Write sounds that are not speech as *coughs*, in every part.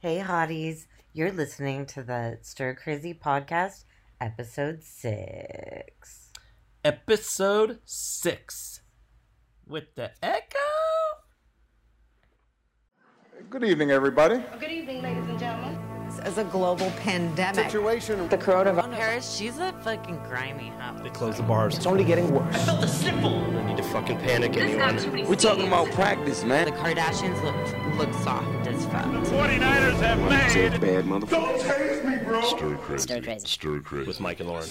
Hey, hotties. You're listening to the Stir Crazy Podcast, episode six. Episode 6 with the Echo. Good evening, everybody. Good evening, ladies and gentlemen. as a global pandemic. Situation. The coronavirus. Paris, she's a fucking grimy hoe. They close the bars. It's only getting worse. No need to fucking panic anyone. We're talking about practice, man. The Kardashians look look soft as fuck. Bad motherfucker. Stir crazy. Stir crazy. Stir crazy. With Mike and Lauren.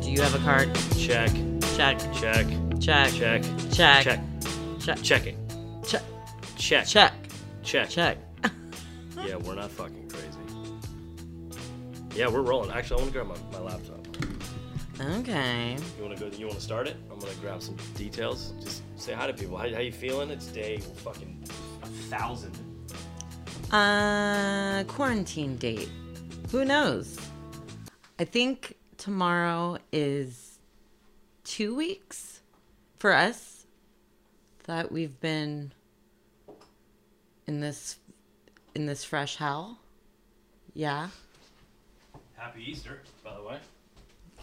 Do you have a card? Check, Check. check, Check. check, Check. check. Check. Checking. Check. Check. Check. Check. Check. Yeah, we're not fucking crazy. Yeah, we're rolling. Actually, I want to grab my, my laptop. Okay. You want to go? You want to start it? I'm gonna grab some details. Just say hi to people. How, how you feeling? It's day fucking a thousand. Uh, quarantine date. Who knows? I think tomorrow is two weeks for us that we've been in this in this fresh hell. Yeah. Happy Easter, by the way.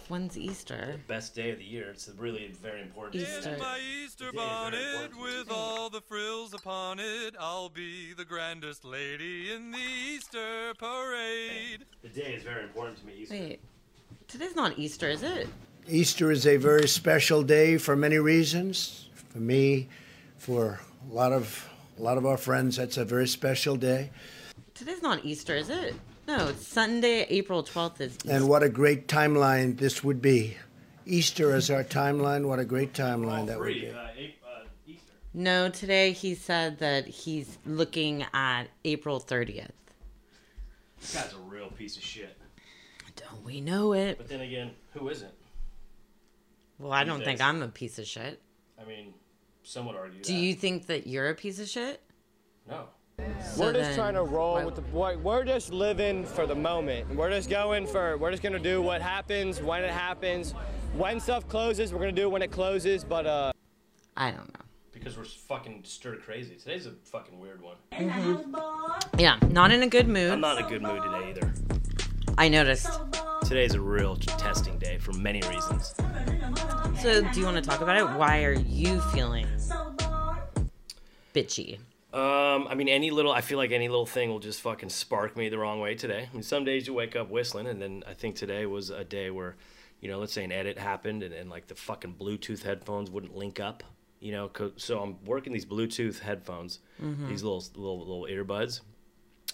When's Easter? Best day of the year. It's a really very important. Easter. My Easter Today is very bonnet with all the frills upon it. I'll be the grandest lady in the Easter parade. The day is very important to me. Easter. Wait. Today's not Easter, is it? Easter is a very special day for many reasons. For me, for a lot of a lot of our friends, that's a very special day. Today's not Easter, is it? No, it's Sunday, April 12th is Easter. And what a great timeline this would be. Easter as our timeline. What a great timeline that would be. uh, Ap- uh, Easter. No, today he said that he's looking at April 30th. This guy's a real piece of shit. Don't we know it? But then again, who isn't? Well, I don't think. I'm a piece of shit. I mean, some would argue Do that. you think that you're a piece of shit? No. So we're just trying to roll with the boy. We're just living for the moment. We're just going for. We're just gonna do what happens when it happens. When stuff closes, we're gonna do it when it closes. But uh, I don't know. Because we're fucking stir crazy. Today's a fucking weird one. Yeah, not in a good mood. I'm not in a good mood today either. I noticed. Today's a real testing day for many reasons. So, do you want to talk about it? Why are you feeling bitchy? Um, I mean, any little, I feel like any little thing will just fucking spark me the wrong way today. I mean, some days you wake up whistling, and then I think today was a day where, you know, let's say an edit happened, and, and like the fucking Bluetooth headphones wouldn't link up, you know, so I'm working these Bluetooth headphones, mm-hmm. these little little little earbuds.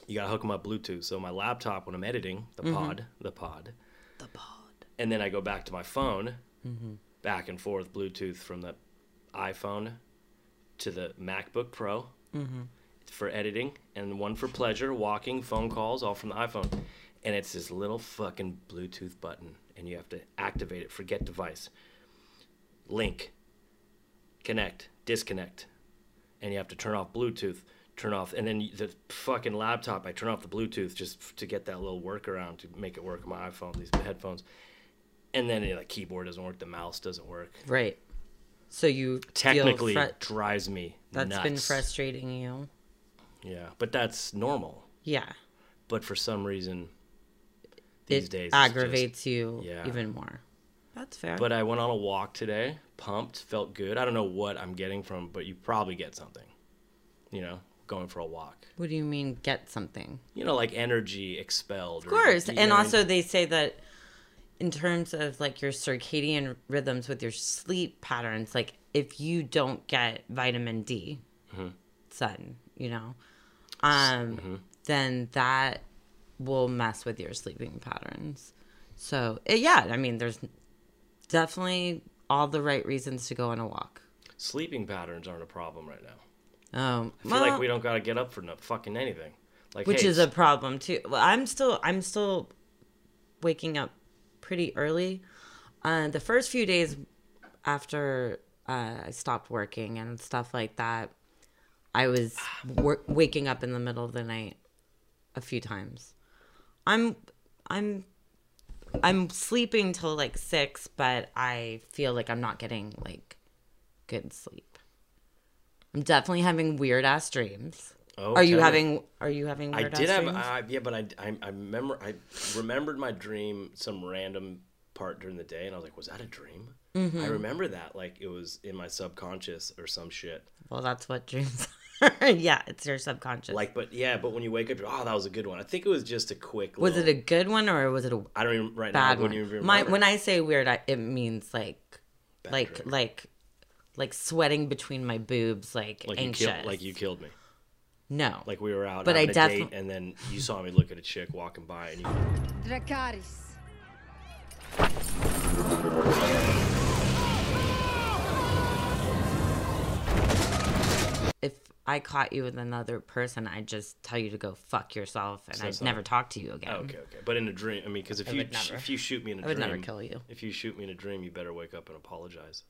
You gotta hook them up Bluetooth. So my laptop, when I'm editing the mm-hmm. pod, the pod, The pod. and then I go back to my phone, mm-hmm. back and forth Bluetooth from the iPhone to the MacBook Pro Mm-hmm. for editing, and one for pleasure, walking, phone calls, all from the iPhone. And it's this little fucking Bluetooth button, and you have to activate it. Forget device, link, connect, disconnect, and you have to turn off Bluetooth. Turn off, and then the fucking laptop. I turn off the Bluetooth just to get that little workaround to make it work on my iPhone. These headphones, and then the keyboard doesn't work, the mouse doesn't work. Right. So you feel Technically, fru- drives me that's nuts. been frustrating you. Yeah, but that's normal. Yeah. But for some reason, these it days it's aggravates you yeah. even more. That's fair. but I went on a walk today, pumped, felt good. I don't know what I'm getting from, but you probably get something. You know, going for a walk. what do you mean get something? You know, like energy expelled. Of course. you And know what I also mean? they say that in terms of like your circadian rhythms with your sleep patterns, like if you don't get vitamin D, Mm-hmm. sun, you know, um, Mm-hmm. then that will mess with your sleeping patterns. So eh, yeah, I mean, there's definitely all the right reasons to go on a walk. sleeping patterns aren't a problem right now. Um, I feel like we don't gotta get up for no fucking anything. Like, which hey, is a problem too. Well, I'm still I'm still waking up pretty early. Uh, the first few days after uh, I stopped working and stuff like that, I was wor- waking up in the middle of the night a few times. I'm I'm I'm sleeping till like six, but I feel like I'm not getting like good sleep. I'm definitely having weird ass dreams. Oh, are you having Are you having I did have, uh, yeah, but I, I, I remember, I remembered my dream some random part during the day, and I was like, was that a dream? Mm-hmm. I remember that like it was in my subconscious or some shit. well, that's what dreams are. *laughs* yeah, it's your subconscious. Like, but yeah, but when you wake up, you're, oh, that was a good one. I think it was just a quick. was it a good one or was it a I don't even right bad now. one? When My when I say weird, I, it means like, like, dream. like, like sweating between my boobs, like, like you anxious. like you killed me. No, Like we were out But I having a date, and then you saw me look at a chick walking by, and you. Dracarys. if I caught you with another person, I'd just tell you to go fuck yourself, and So I'd it's not- never talk to you again. Oh, okay, okay. But in a dream, I mean, because if I you never. if you shoot me in a I would never kill you. If you shoot me in a dream, you better wake up and apologize.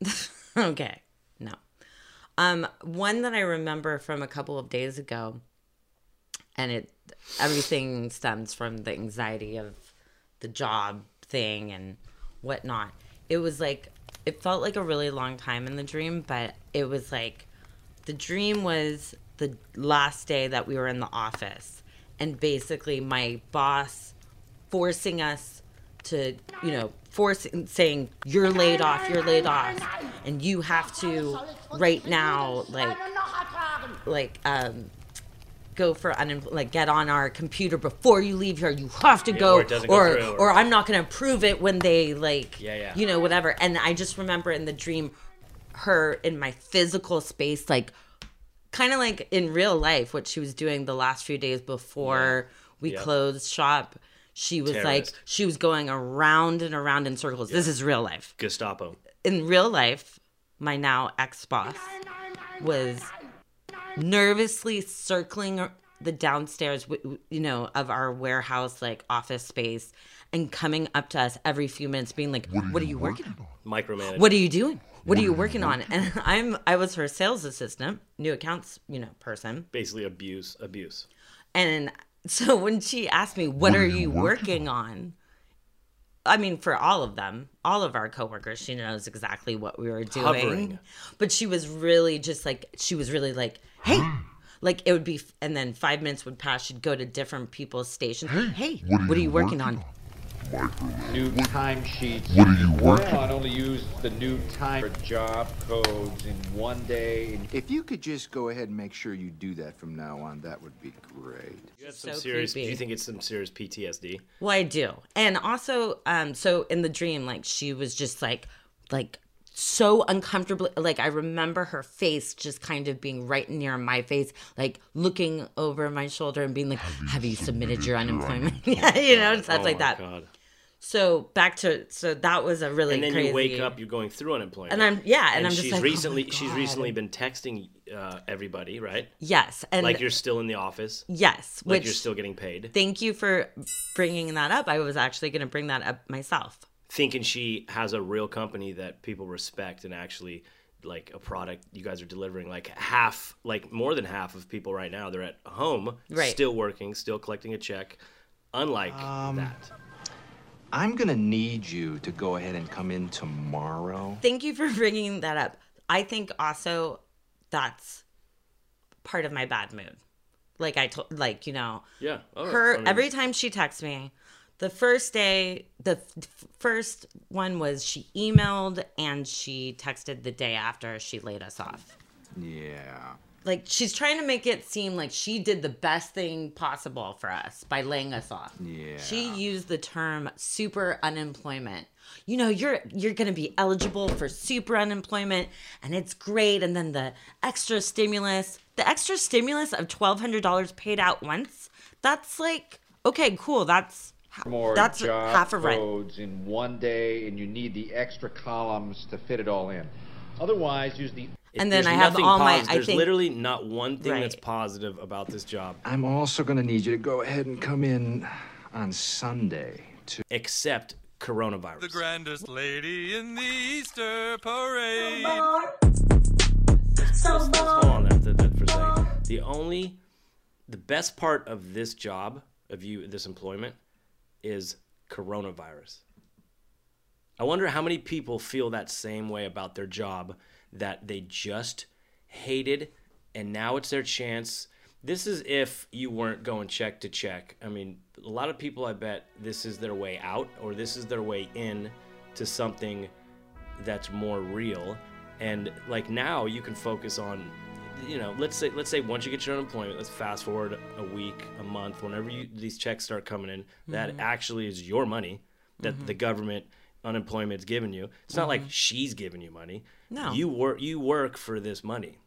*laughs* okay, no. Um, one that I remember from a couple of days ago, and it everything stems from the anxiety of the job thing and whatnot. It was like it felt like a really long time in the dream, but it was like the dream was the last day that we were in the office, and basically my boss forcing us to, you know, force saying you're laid off, you're laid off, and you have to right now, like, like, um, go for unempl- like get on our computer before you leave here. You have to go, or go or or or- I'm not gonna approve it when they like, Yeah, yeah. you know, whatever. And I just remember in the dream, her in my physical space, like kind of like in real life, what she was doing the last few days before we Yeah. closed shop. She was like, she was going around and around in circles. This is real life. Gestapo. In real life, my now ex boss was nervously circling the downstairs, w- w- you know, of our warehouse, like office space, and coming up to us every few minutes, being like, "What are you working on? Micromanaging. What are you doing? What are you working on?" And *laughs* I'm I was her sales assistant, new accounts, you know, person. Basically, abuse. Abuse. And so when she asked me, "What, are, you working, on? I mean, for all of them, all of our coworkers, she knows exactly what we were doing. Hovering. But she was really just like, she was really like, "Hey." Hmm. Like it would be, and then five minutes would pass. She'd go to different people's stations. Hey, what are, you working, on? New timesheets. What are you working Not only use the new time for job codes in one day. If you could just go ahead and make sure you do that from now on, that would be great. You have some So serious. Do you think it's some serious PTSD? Well, I do. And also, um, so in the dream, like she was just like, like so uncomfortably, like I remember her face just kind of being right near my face, like looking over my shoulder and being like, "Have you submitted your unemployment?" *laughs* yeah, you know, stuff oh like my that. God. So back to so that was a really And then crazy. you wake up, you're going through unemployment. And I'm- yeah, and I'm just she's like, oh my recently she's recently been texting uh, everybody, right? yes, and like you're still in the office, yes, like which you're still getting paid. thank you for bringing that up. I was actually going to bring that up myself. thinking she has a real company that people respect and actually like a product you guys are delivering like half like more than half of people right now they're at home Right. still working still collecting a check unlike Um, that I'm gonna need you to go ahead and come in tomorrow. Thank you for bringing that up. I think also that's part of my bad mood. Like I told, like you know, yeah oh, her I mean, every time she texts me, the first day, the f- first one was she emailed and she texted the day after she laid us off. Yeah. Like she's trying to make it seem like she did the best thing possible for us by laying us off. Yeah. She used the term super unemployment. You know, you're you're going to be eligible for super unemployment and it's great and then the extra stimulus, the extra stimulus of $1200 paid out once. That's like okay, cool. That's More that's job half of rent. codes in one day, and you need the extra columns to fit it all in. Otherwise, use the And then I have nothing all my posi- I there's think literally not one thing that's positive about this job I'm also gonna need you to go ahead and come in on Sunday to except coronavirus The grandest lady in the Easter parade. Let's- let's hold on that, that, that for a second. The only, the best part of this job, of you, this employment, is coronavirus. I wonder how many people feel that same way about their job that they just hated and now it's their chance. This is if you weren't going check to check. I mean, a lot of people I bet this is their way out or this is their way in to something that's more real. And like now you can focus on you know, let's say let's say once you get your unemployment, let's fast forward a week, a month, whenever you these checks start coming in, that Mhm. actually is your money that Mhm. the government unemployment's giving you. It's not like she's giving you money. No. You work you work for this money.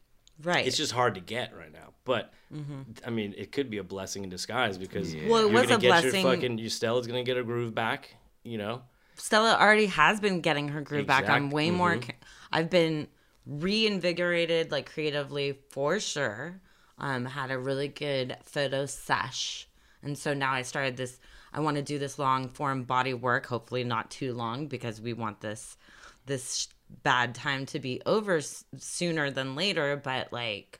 Right. It's just hard to get right now. But Mhm. I mean, it could be a blessing in disguise because Well, it you're was gonna a get blessing- your fucking you Stella's gonna get her groove back, you know? Stella already has been getting her groove back. I'm way more. mhm. ca- I've been reinvigorated, like creatively for sure. Um, had a really good photo sesh, and so now I started this. I want to do this long form body work. Hopefully, not too long because we want this this bad time to be over sooner than later. But like,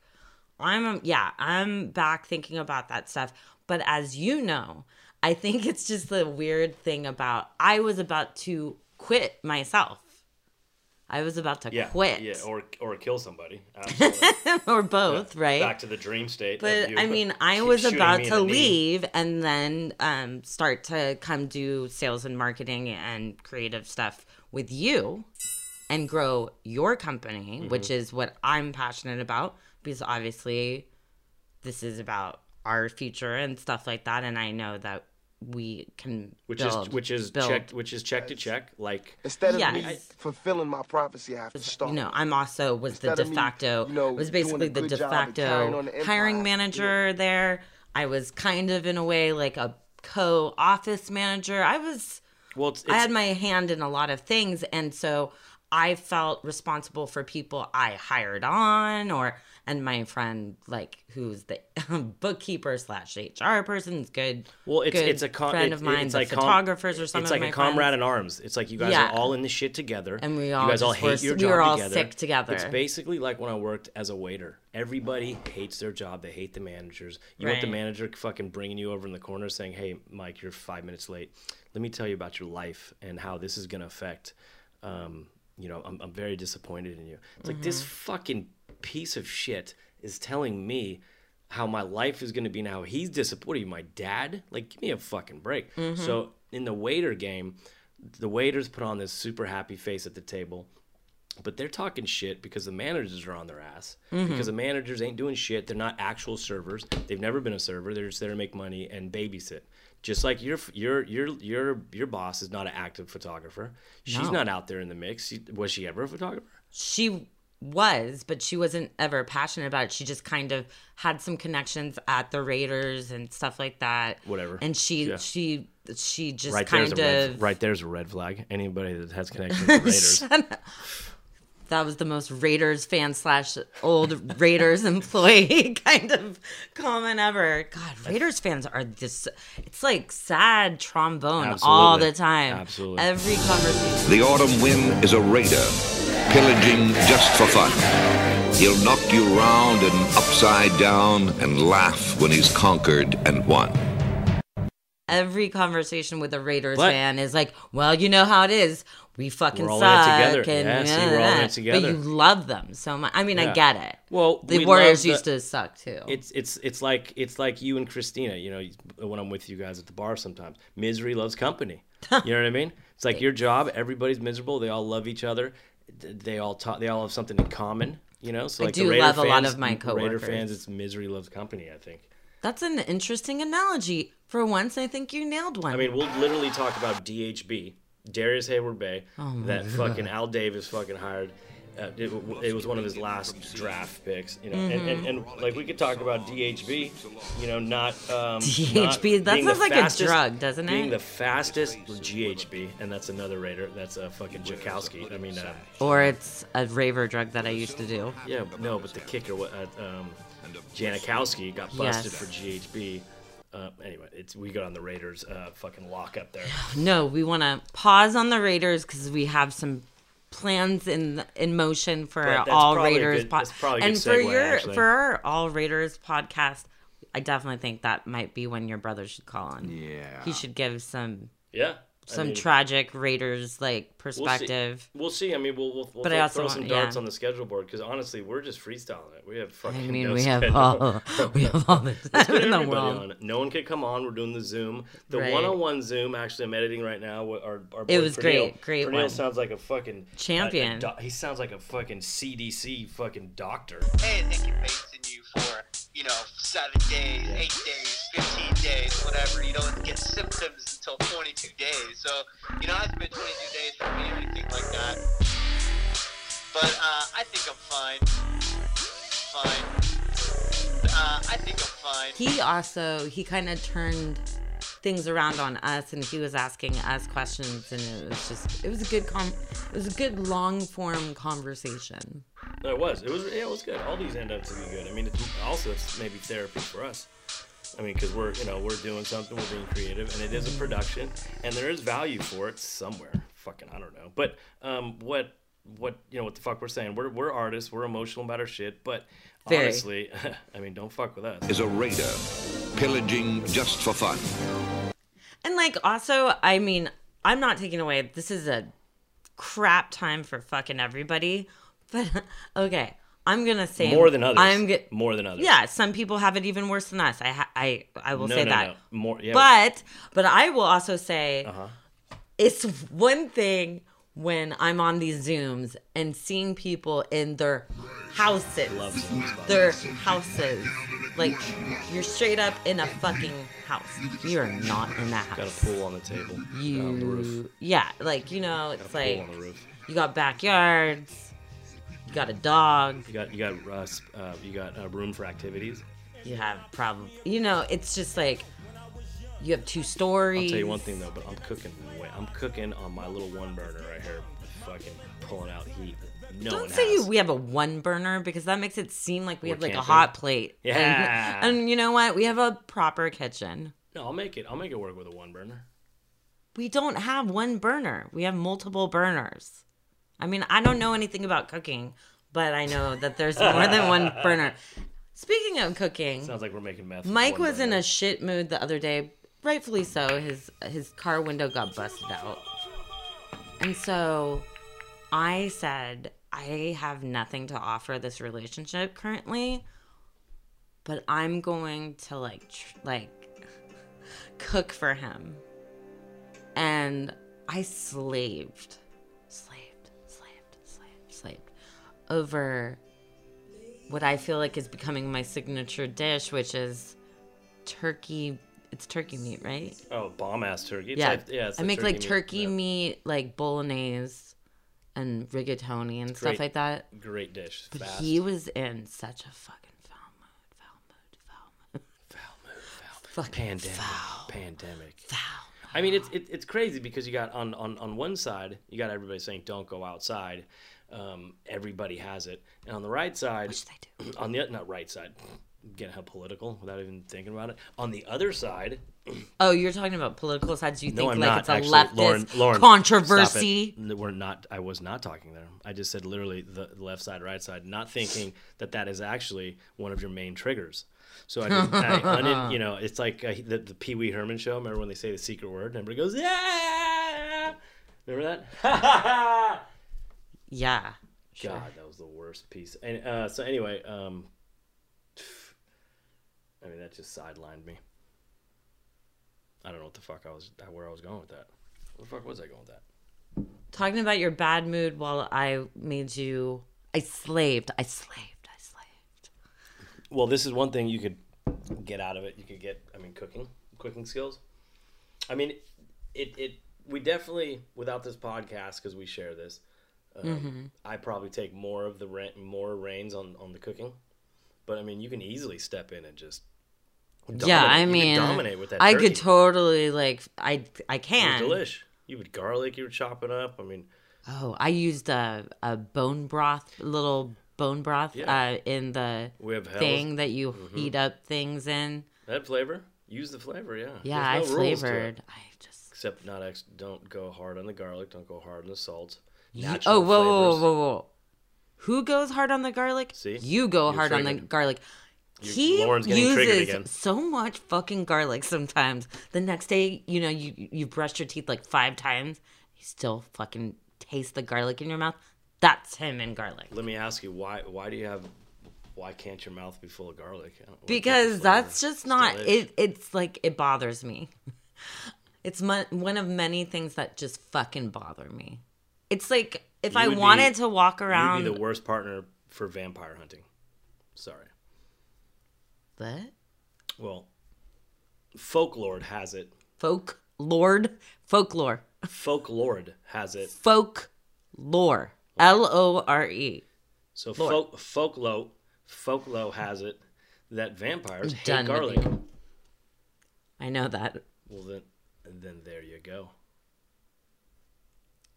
I'm um, yeah, I'm back thinking about that stuff. But as you know, I think it's just the weird thing about I was about to quit myself. I was about to Yeah. quit. Yeah, or or kill somebody. *laughs* Or both, Yeah. right? Back to the dream state. of But you I *laughs* mean, I was about to the knee. leave and then um, start to come do sales and marketing and creative stuff with you and grow your company, Mm-hmm. which is what I'm passionate about because obviously this is about our future and stuff like that. And I know that we can which build, is which is build. check which is check to check like Instead of Yes. me fulfilling my prophecy, I have to start. you know, I'm also was the de of me, facto you know, was basically the de job and carrying on facto the hiring empire, manager there. I was kind of in a way like a co office manager. I was well it's, I had my hand in a lot of things and so I felt responsible for people I hired on or and my friend like who's the *laughs* bookkeeper slash HR person is good. well it's good it's a com- friend it- of mine, it's like com- photographers or something. it's like a comrade friends. in arms it's like you guys Yeah. are all in this shit together And we you all guys all hate were- your we job were all together. sick together. it's basically like when i worked as a waiter everybody hates their job they hate the managers you want the manager fucking bringing you over in the corner saying hey mike you're five minutes late let me tell you about your life and how this is going to affect um, you know I'm, I'm very disappointed in you it's like this Mm-hmm. fucking piece of shit is telling me how my life is going to be now. He's disappointed. What are you, my dad? Like, give me a fucking break. Mm-hmm. So in the waiter game, the waiters put on this super happy face at the table, but they're talking shit because the managers are on their ass. Mm-hmm. Because the managers ain't doing shit. They're not actual servers. They've never been a server. They're just there to make money and babysit. Just like your your your your your boss is not an active photographer. She's No. not out there in the mix. She- Was she ever a photographer? she was, but she wasn't ever passionate about it. She just kind of had some connections at the Raiders and stuff like that. Whatever. And she Yeah. she she just right there's kind a red, of right there's a red flag. Anybody that has connections *laughs* to Raiders. Shut up. That was the most Raiders fan slash old *laughs* Raiders employee *laughs* kind of comment ever. God, Raiders fans are this. It's like sad trombone all the time. Absolutely. Every conversation. The autumn wind is a raider, pillaging just for fun. He'll knock you round and upside down and laugh when he's conquered and won. every conversation with a Raiders But- fan is like, well, you know how it is. We fucking We're all in it suck. together. And, Yeah, see, we're all in it But you love them so much. I mean, I get it. Well, the we Warriors the- used to suck too. It's it's it's like it's like you and Christina. You know, when I'm with you guys at the bar, sometimes misery loves company. *laughs* You know what I mean? It's like your job. Everybody's miserable. They all love each other. They all talk. They all have something in common. You know, so I like do the Raider love a lot of my Raider fans, it's misery loves company. I think. That's an interesting analogy. For once, I think you nailed one. I mean, we'll literally talk about DHB, Darrius Heyward-Bey, Oh that God. fucking Al Davis fucking hired. Uh, it, it was one of his last draft picks, you know, and, and, Mm-hmm. and like we could talk about DHB, you know, not um, DHB, not that sounds like a drug, doesn't it? Being the fastest GHB, and that's another Raider. That's a fucking Janikowski. I mean, uh, or it's a raver drug that I used to do. yeah, no, but the kicker, uh, um, Janikowski got busted Yes. for GHB. Uh, anyway, it's we got on the Raiders uh, fucking lock up there. No, we want to pause on the Raiders because we have some plans in in motion for But that's all Raiders good- pod- that's probably a and good for segue, your actually. for our all Raiders podcast. I definitely think that might be when your brother should call on. Yeah. he should give some Yeah. Some mean- tragic Raiders like We'll see. perspective. We'll see. I mean, we'll we'll, we'll But I throw, also throw want- some darts yeah. on the schedule board because honestly, we're just freestyling it. We have fucking. I mean, no we have all *laughs* we have all the Let's time in the world. on. No one could come on. We're doing the Zoom. The Right. one-on-one Zoom. Actually, I'm editing right now. with Our, our It was Pernille. great, great Pernille one. sounds like a fucking a- a Champion. he sounds like a fucking CDC fucking doctor. hey, I think you're basing you for, you know, seven days, eight days, 15 days, whatever. You don't get symptoms until 22 days. So, you know, it's been 22 days for me or anything like that. But uh, I think I'm fine. Fine. Uh, I think I'm fine. He also he kind of turned things around on us, and he was asking us questions, and it was just it was a good com it was a good long form conversation. No, it was. It was. Yeah, it was good. All these end up to be good. I mean, it's also it's maybe therapy for us. I mean, because we're you know we're doing something, we're being creative, and it is a production, and there is value for it somewhere. Fucking, I don't know. But um, what what you know what the fuck we're saying? We're we're artists. We're emotional about our shit. But Very. honestly, *laughs* I mean, don't fuck with us. Is a raider, pillaging just for fun. And like also, I mean, I'm not taking away. This is a crap time for fucking everybody. *laughs* But okay, I'm gonna say More than others. I'm get More than others. Yeah, some people have it even worse than us. I ha- I I will No, say no, that. no. More. Yeah. But but I will also say Uh-huh. it's one thing when I'm on these Zooms and seeing people in their houses. Love Zooms, by the their houses. Like you're straight up in a fucking house. You're not in that house. Got a pool on the table. You the. Yeah, like you know, Got a it's pool like on the roof. you got backyards. You got a dog. You got you got uh, uh, you got uh, room for activities. You have problem. you know, it's just like you have two stories. I'll tell you one thing though, but I'm cooking. Wait, I'm cooking on my little one burner right here, fucking pulling out heat. No Don't say has. you we have a one burner because that makes it seem like we We're have like a hot plate. And- Yeah. And, you know what? We have a proper kitchen. No, I'll make it. I'll make it work with a one burner. We don't have one burner. We have multiple burners. I mean, I don't know anything about cooking, but I know that there's more than one *laughs* burner. Speaking of cooking, Sounds like we're making meth. Mike was in a shit mood the other day, rightfully so. His his car window got busted out. And so I said, I have nothing to offer this relationship currently, but I'm going to like tr- like *laughs* cook for him. And I slaved, over what I feel like is becoming my signature dish, which is turkey. It's turkey meat, right? Oh, bomb ass turkey. It's yeah, like- yeah. I make like meat. turkey Yeah. meat, like bolognese and rigatoni and stuff like that. Great dish. But Fast. he was in such a fucking foul mood, foul mood, foul mood, foul mood, foul mood. fucking Pandemic. foul, Pandemic. foul. I mean, it's it, it's crazy because you got on, on on one side you got everybody saying don't go outside. Um, everybody has it, and on the right side, Which they do. on the not right side, getting how political without even thinking about it. On the other side, *clears throat* Oh, you're talking about political sides. You no, think I'm like not it's a actually. leftist Lauren, Lauren, controversy? stop it. N- We're not. I was not talking there. I just said literally the left side, right side, not thinking that that is actually one of your main triggers. So I, just, I *laughs* unin, you know, it's like uh, the, the Pee Wee Herman show. Remember when they say the secret word and everybody goes, yeah. Remember that? *laughs* Yeah. God, that was the worst piece. And uh, so anyway, um, I mean that just sidelined me. I don't know what the fuck I was where I was going with that. Where the fuck was I going with that? Talking about your bad mood while I made you. I slaved. I slaved. I slaved. Well, this is one thing you could get out of it. You could get, I mean, cooking, cooking skills. I mean, it, it, we definitely, without this podcast, because we share this, um, Mhm. I probably take more of the re- more reins on, on the cooking. But I mean, you can easily step in and just yeah, dominate. I You mean, dominate with that. I turkey. could totally like. I I can. delish. You would garlic. You were chopping up. I mean, Oh, I used a a bone broth, little bone broth, Yeah. uh, in the thing that you Mhm. heat up things in. that flavor. Use the flavor. Yeah. Yeah, I no to flavored. I just. Except not ex- don't go hard on the garlic. Don't go hard on the salt. You- oh, whoa, whoa, whoa, whoa, whoa! Who goes hard on the garlic? See? you go You're hard on the garlic. You- he Lauren's getting triggered uses again. so much fucking garlic sometimes. The next day, you know, you you brushed your teeth like five times, you still fucking taste the garlic in your mouth. That's him and garlic. Let me ask you why? Why do you have? Why can't your mouth be full of garlic? What gives the Because that's just not it. It's like it bothers me. *laughs* It's mon- one of many things that just fucking bother me. It's like if You I would be- wanted to walk around. You'd be the worst partner for vampire hunting. Sorry. what? Well, folklore has it. Folk lord, folklore, Folklore has it. folk lore, L O R E. So folk folklore folklore has it that vampires hate garlic. I know that. Well then, then there you go.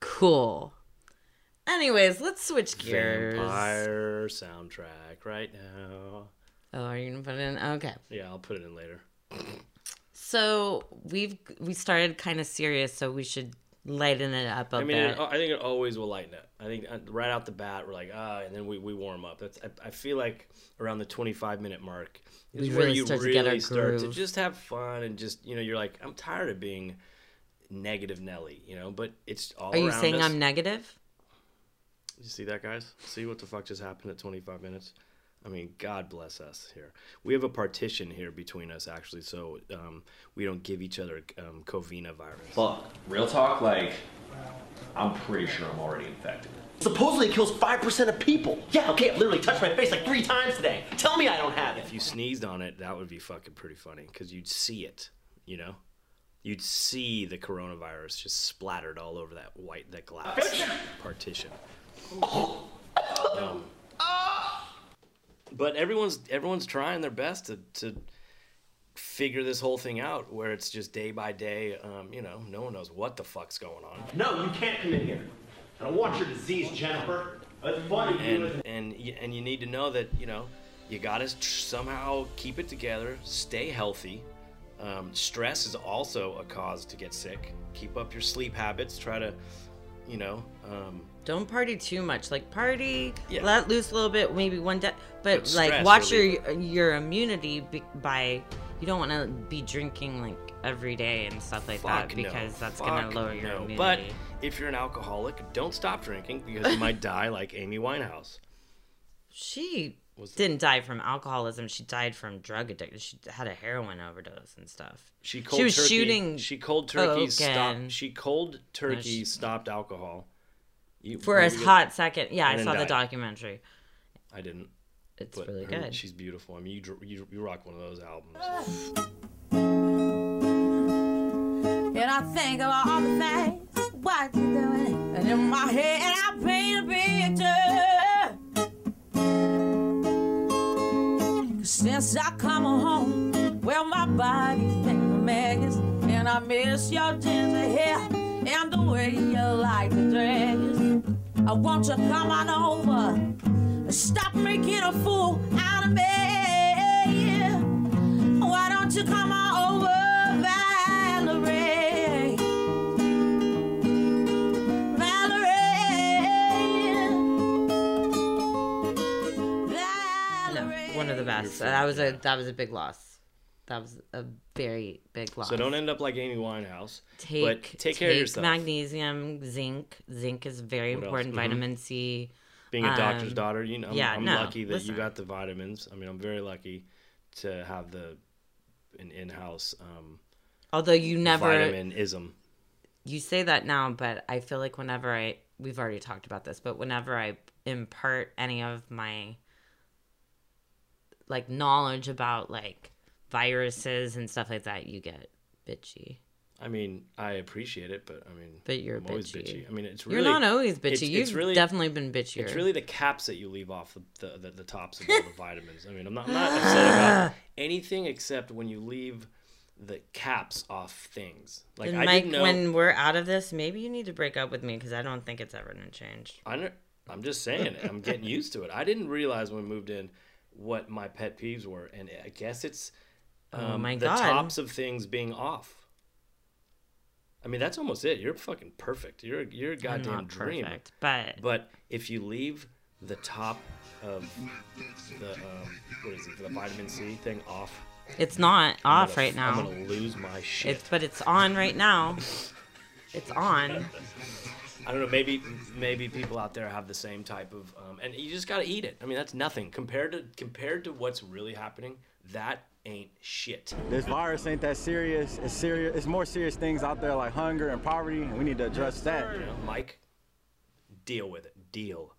Cool. Anyways, let's switch gears. Vampire soundtrack right now. Oh, are you gonna put it in? Okay. Yeah, I'll put it in later. So we've we started kind of serious, so we should lighten it up a I mean, bit. it, I think it always will lighten up. I think uh, right out the bat, we're like, ah, and then we, we warm up. That's I, I feel like around the 25 minute mark is We where really you to really get start to just have fun and just you know you're like I'm tired of being negative Nelly, you know, but it's all Are you saying us. I'm negative? You see that, guys? See what the fuck just happened at 25 minutes? I mean, God bless us here. We have a partition here between us, actually, so um, we don't give each other um, Covina virus. Look, real talk, like, I'm pretty sure I'm already infected. Supposedly it kills 5% of people. Yeah, okay, I've literally touched my face like three times today. Tell me I don't have it. If you sneezed on it, that would be fucking pretty funny because you'd see it, you know? You'd see the coronavirus just splattered all over that white, that glass partition. Um, but everyone's everyone's trying their best to, to figure this whole thing out where it's just day by day um, you know no one knows what the fuck's going on No, you can't come in here. I don't want your disease, Jennifer. It's funny. and and and you need to know that you know you gotta somehow keep it together stay healthy um, stress is also a cause to get sick keep up your sleep habits try to you know um, Don't party too much. Like party, Yeah. let loose a little bit, maybe one day, but, But like watch really- your your immunity by. You don't want to be drinking like every day and stuff like that fuck no, because that's gonna lower your no. immunity. but if you're an alcoholic don't stop drinking because you might *laughs* die like amy winehouse she didn't die from alcoholism. She died from drug addiction. She had a heroin overdose and stuff. she cold she was turkey, shooting she cold turkey coke stopped she cold turkey she- stopped alcohol You- for a maybe get- hot second. Yeah, I and then saw the documentary. I didn't. It's but really her- good. She's beautiful. I mean, you, you you rock one of those albums. And I think about all the things what you're doing, and in my head I paint a picture. Since I come home, well my body's been a mess, and I miss your ginger hair and the way you like to dress. I want you to come on over, and stop making a fool out of me. Why don't you come on over, the best. That was a that was a big loss. That was a very big loss. So don't end up like Amy Winehouse. take but take, care of yourself. magnesium, zinc. Zinc is very What important. Mhm. Vitamin C. Being a doctor's Um, daughter, you know, I'm, yeah, I'm no, lucky that listen. you got the vitamins. I mean, I'm very lucky to have the an in-house um, Although you never vitaminism. you say that now, but I feel like whenever I we've already talked about this, but whenever I impart any of my like knowledge about like viruses and stuff like that, you get bitchy. I mean, I appreciate it, but I mean, But you're always bitchy. bitchy. I mean, it's really You're not always bitchy. It's, it's You've really definitely been bitchier. It's really the caps that you leave off the the, the, the tops of all the *laughs* vitamins. I mean, I'm not, I'm not upset about *sighs* anything except when you leave the caps off things. Like Then, I Mike, know. when we're out of this, maybe you need to break up with me because I don't think it's ever gonna change. I know, I'm just saying, I'm getting used to it. I didn't realize when we moved in what my pet peeves were, and I guess it's um, Oh my the God. tops of things being off. I mean, that's almost it. You're fucking perfect. You're you're a goddamn not dream. perfect, but- but if you leave the top of the um, what is it? The vitamin C thing off. It's not I'm off gonna- right now. I'm gonna lose my shit. It's but it's on right now. It's on. *laughs* I don't know. Maybe maybe people out there have the same type of, um, and you just gotta eat it. I mean, that's nothing compared to compared to what's really happening. That ain't shit. This virus ain't that serious. It's serious. It's more serious things out there like hunger and poverty, and we need to address that. You know, Mike, deal with it. Deal.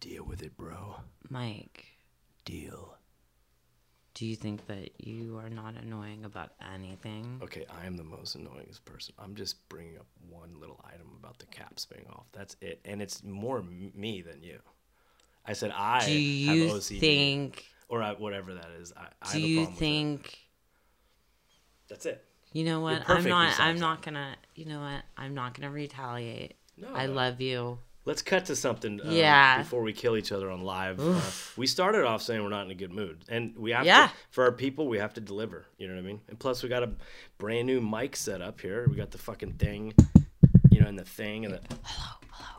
Deal with it, bro. Mike, Deal. Do you think that you are not annoying about anything? Okay, I am the most annoyingest person. I'm just bringing up one little item about the caps being off. That's it, and it's more me than you. I said I Do you have OCD, think- or I, whatever that is. I, I Do a you problem with it. think? That's it. You know what? I'm not. I'm that. not gonna. You know what? I'm not gonna retaliate. No, I no. love you. Let's cut to something. Um, Yeah. Before we kill each other on live, uh, we started off saying we're not in a good mood, and we have Yeah. to for our people. We have to deliver. You know what I mean? And plus, we got a brand new mic set up here. We got the fucking thing, you know, and the thing, and the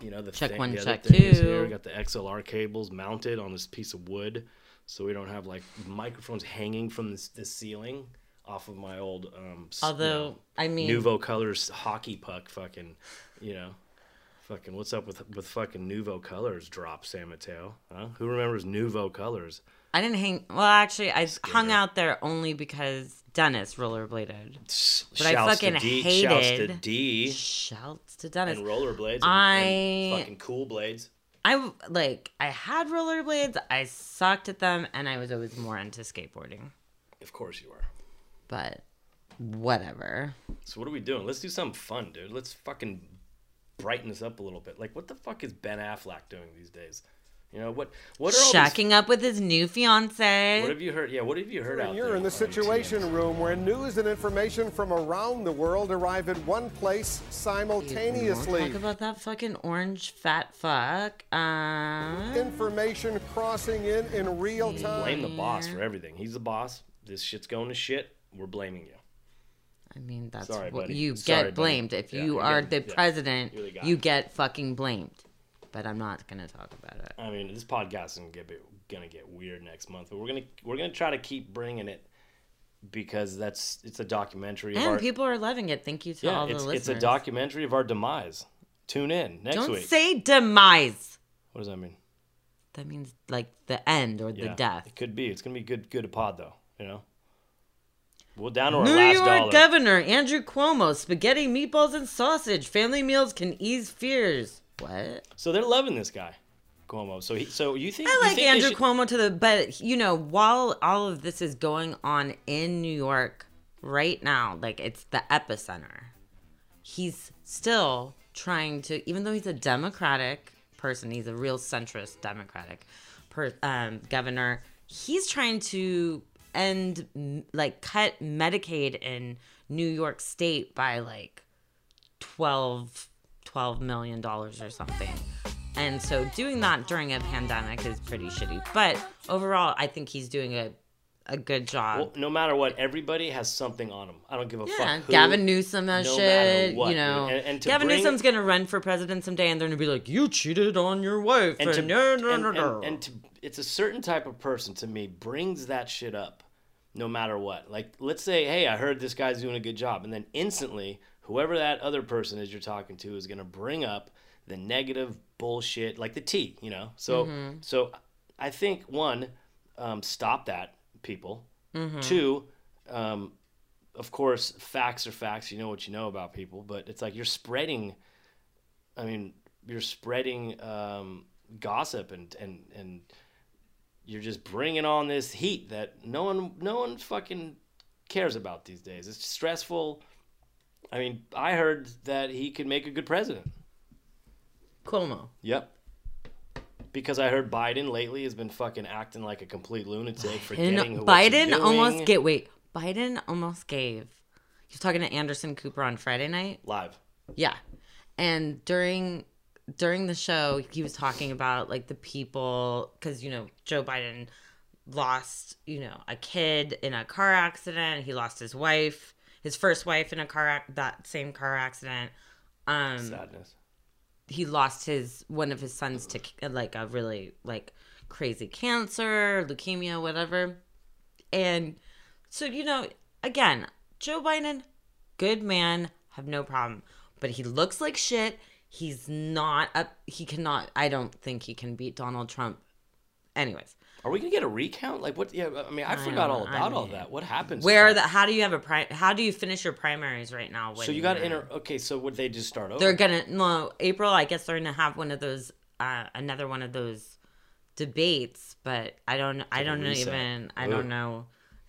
you know the Check thing, one, the check two. Here. We got the XLR cables mounted on this piece of wood, so we don't have like microphones hanging from this, the ceiling off of my old um s- you Although, know, I mean- nouveau colors hockey puck fucking you know fucking what's up with with fucking nouveau colors drop san mateo huh who remembers nouveau colors I didn't hang. Well, actually, I hung out there only because Dennis rollerbladed. But I Shouts to fucking D- hated. shouts to D. Shouts to Dennis. and rollerblades and, I and fucking cool blades I like. I had rollerblades. I sucked at them, and I was always more into skateboarding. of course you are But whatever. so what are we doing let's do something fun dude let's fucking brighten this up a little bit like what the fuck is ben affleck doing these days you know what what are all these Shacking up with his new fiance. What have you heard? Yeah, what have you heard out And you're there? in the situation room where news and information from around the world arrive at one place simultaneously. Talk about that fucking orange fat fuck. Uh, Information crossing in in real time. Blame the boss for everything. He's the boss. This shit's going to shit. We're blaming you. I mean, that's Sorry, what buddy. you Sorry, get buddy. blamed. If Yeah, you you're are getting- the yeah, president, you're the guy. you get fucking blamed. But I'm not gonna talk about it. I mean, this podcast is gonna get gonna get weird next month, but we're gonna we're gonna try to keep bringing it because that's it's a documentary. of our And people are loving it. Thank you to yeah, all the it's, listeners. it's a documentary of our demise. Tune in next Don't week. say demise. what does that mean? That means like the end or the death. It could be. It's gonna be good. Good pod though. You know. We're down to our New last York dollar. Governor Andrew Cuomo: spaghetti, meatballs, and sausage. Family meals can ease fears. What? So they're loving this guy, Cuomo. So he. So you think? I like think Andrew should- Cuomo to the, but you know, while all of this is going on in New York right now, like it's the epicenter, he's still trying to, even though he's a Democratic person, he's a real centrist Democratic per, um, governor, he's trying to end, like, cut Medicaid in New York State by like 12 12 million dollars or something. And so doing that during a pandemic is pretty shitty. But overall, I think he's doing a a good job. Well, no matter what, everybody has something on them. I don't give a yeah, fuck. Who, Gavin Newsom has no shit. what, you know. And- and to Gavin bring- Newsom's gonna run for president someday, and they're gonna be like, "You cheated on your wife." and to, no, no, and, no, and- no. and to it's a certain type of person to me brings that shit up no matter what. Like let's say hey i heard this guy's doing a good job. And then instantly whoever that other person is you're talking to is going to bring up the negative bullshit like the tea you know? So Mhm. so i think one um, stop that people. Mhm. two um, of course facts are facts. You know what you know about people. But it's like you're spreading I mean, you're spreading um, gossip and and and you're just bringing on this heat that no one no one fucking cares about these days. It's stressful. I mean, I heard that he could make a good president. Cuomo. Yep. Because I heard Biden lately has been fucking acting like a complete lunatic, forgetting who Biden almost get wait. Biden almost gave. He was talking to Anderson Cooper on Friday night. live. Yeah. And during during the show, he was talking about like the people cuz you know, Joe Biden lost, you know, a kid in a car accident. He lost his wife, his first wife in a car ac- that same car accident. Um Sadness. he lost his one of his sons to like a really like crazy cancer, leukemia, whatever. And so you know, again, Joe Biden, good man, have no problem, but he looks like shit. He's not up. He cannot. I don't think he can beat Donald Trump. Anyways, Are we gonna get a recount? Like what? Yeah, I mean, I, I forgot all know, I about all that. What happens? where the that? how do you have a pri- how do you finish your primaries right now? So you got to enter. Okay, so would they just start over? They're gonna no April. I guess they're gonna have one of those, uh, another one of those debates. But I don't. I Like don't know even. I Ugh. don't know.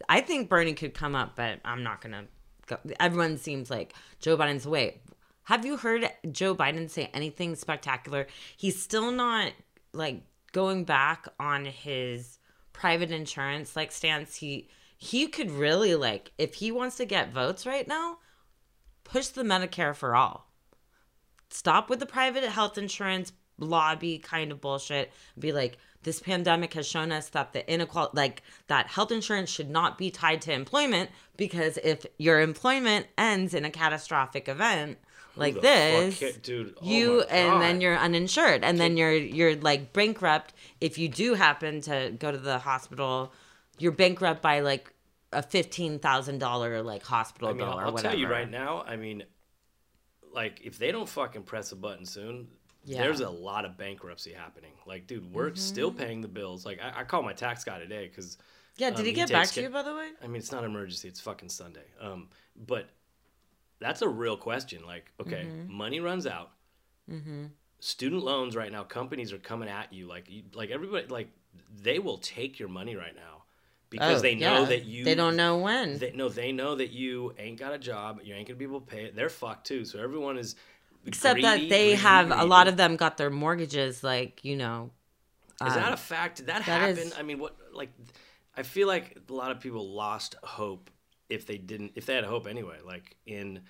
I think Bernie could come up, but I'm not gonna. go. Everyone seems like Joe Biden's way. Have you heard Joe Biden say anything spectacular? He's still not like going back on his private insurance like stance. He he could really like if he wants to get votes right now, push the Medicare for all stop with the private health insurance lobby kind of bullshit be like this pandemic has shown us that the inequality like that health insurance should not be tied to employment because if your employment ends in a catastrophic event like this fuck dude, oh you and then you're uninsured and then you're you're like bankrupt if you do happen to go to the hospital you're bankrupt by like a $15,000 like hospital I mean, bill I'll, or I'll whatever tell you right now. I mean, like if they don't fucking press a button soon, Yeah. there's a lot of bankruptcy happening. Like, dude, we're still paying the bills. Like, I, I called my tax guy today because. Yeah, did he get back to you, by the way? I mean, it's not an emergency. It's fucking Sunday. Um, but that's a real question. Like, okay, Mhm. money runs out. mm-hmm Student loans right now, companies are coming at you like, you, like everybody, like they will take your money right now because Oh, they know yeah. that you. They don't know when. They, no, they know that you ain't got a job. You ain't gonna be able to pay it. They're fucked too. So everyone is. Except that they greedy, have a lot of them got their mortgages, like you know. Is that um, a fact? Did that, that happen? is- I mean, what like? I feel like a lot of people lost hope if they didn't, if they had hope anyway. Like in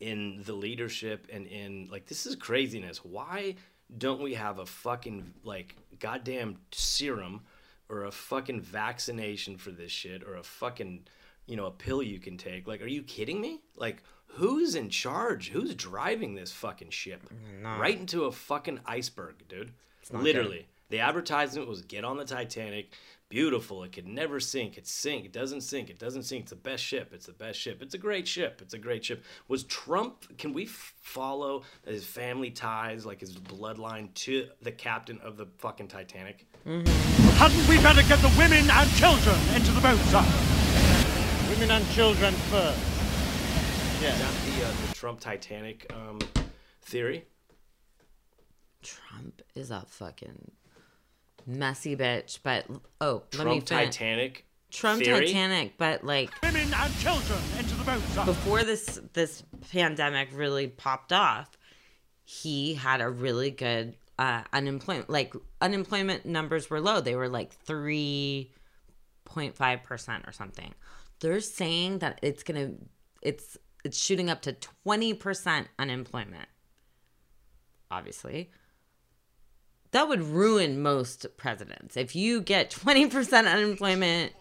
in the leadership and in like this is craziness. Why don't we have a fucking like goddamn serum or a fucking vaccination for this shit or a fucking you know a pill you can take? Like, are you kidding me? Like. Who's in charge? Who's driving this fucking ship? Not- Right into a fucking iceberg, dude. not Literally. The advertisement was get on the Titanic. Beautiful. It could never sink. It sink. It doesn't sink. It doesn't sink. It's the best ship. It's the best ship. It's a great ship. It's a great ship. Was Trump, can we f- follow his family ties, like his bloodline to the captain of the fucking Titanic? Hadn't we better get the women and children into the boat, sir? Women and children first. Is that the, uh, the Trump Titanic um, theory? Trump is a fucking messy bitch. But oh, let me Trump finish. Titanic Trump theory? Titanic, but like Women and children into the boat, sir. before this this pandemic really popped off, he had a really good uh, unemployment. Like unemployment numbers were low; they were like three point five percent or something. They're saying that it's gonna it's it's shooting up to twenty percent unemployment. Obviously. That would ruin most presidents. If you get 20% unemployment,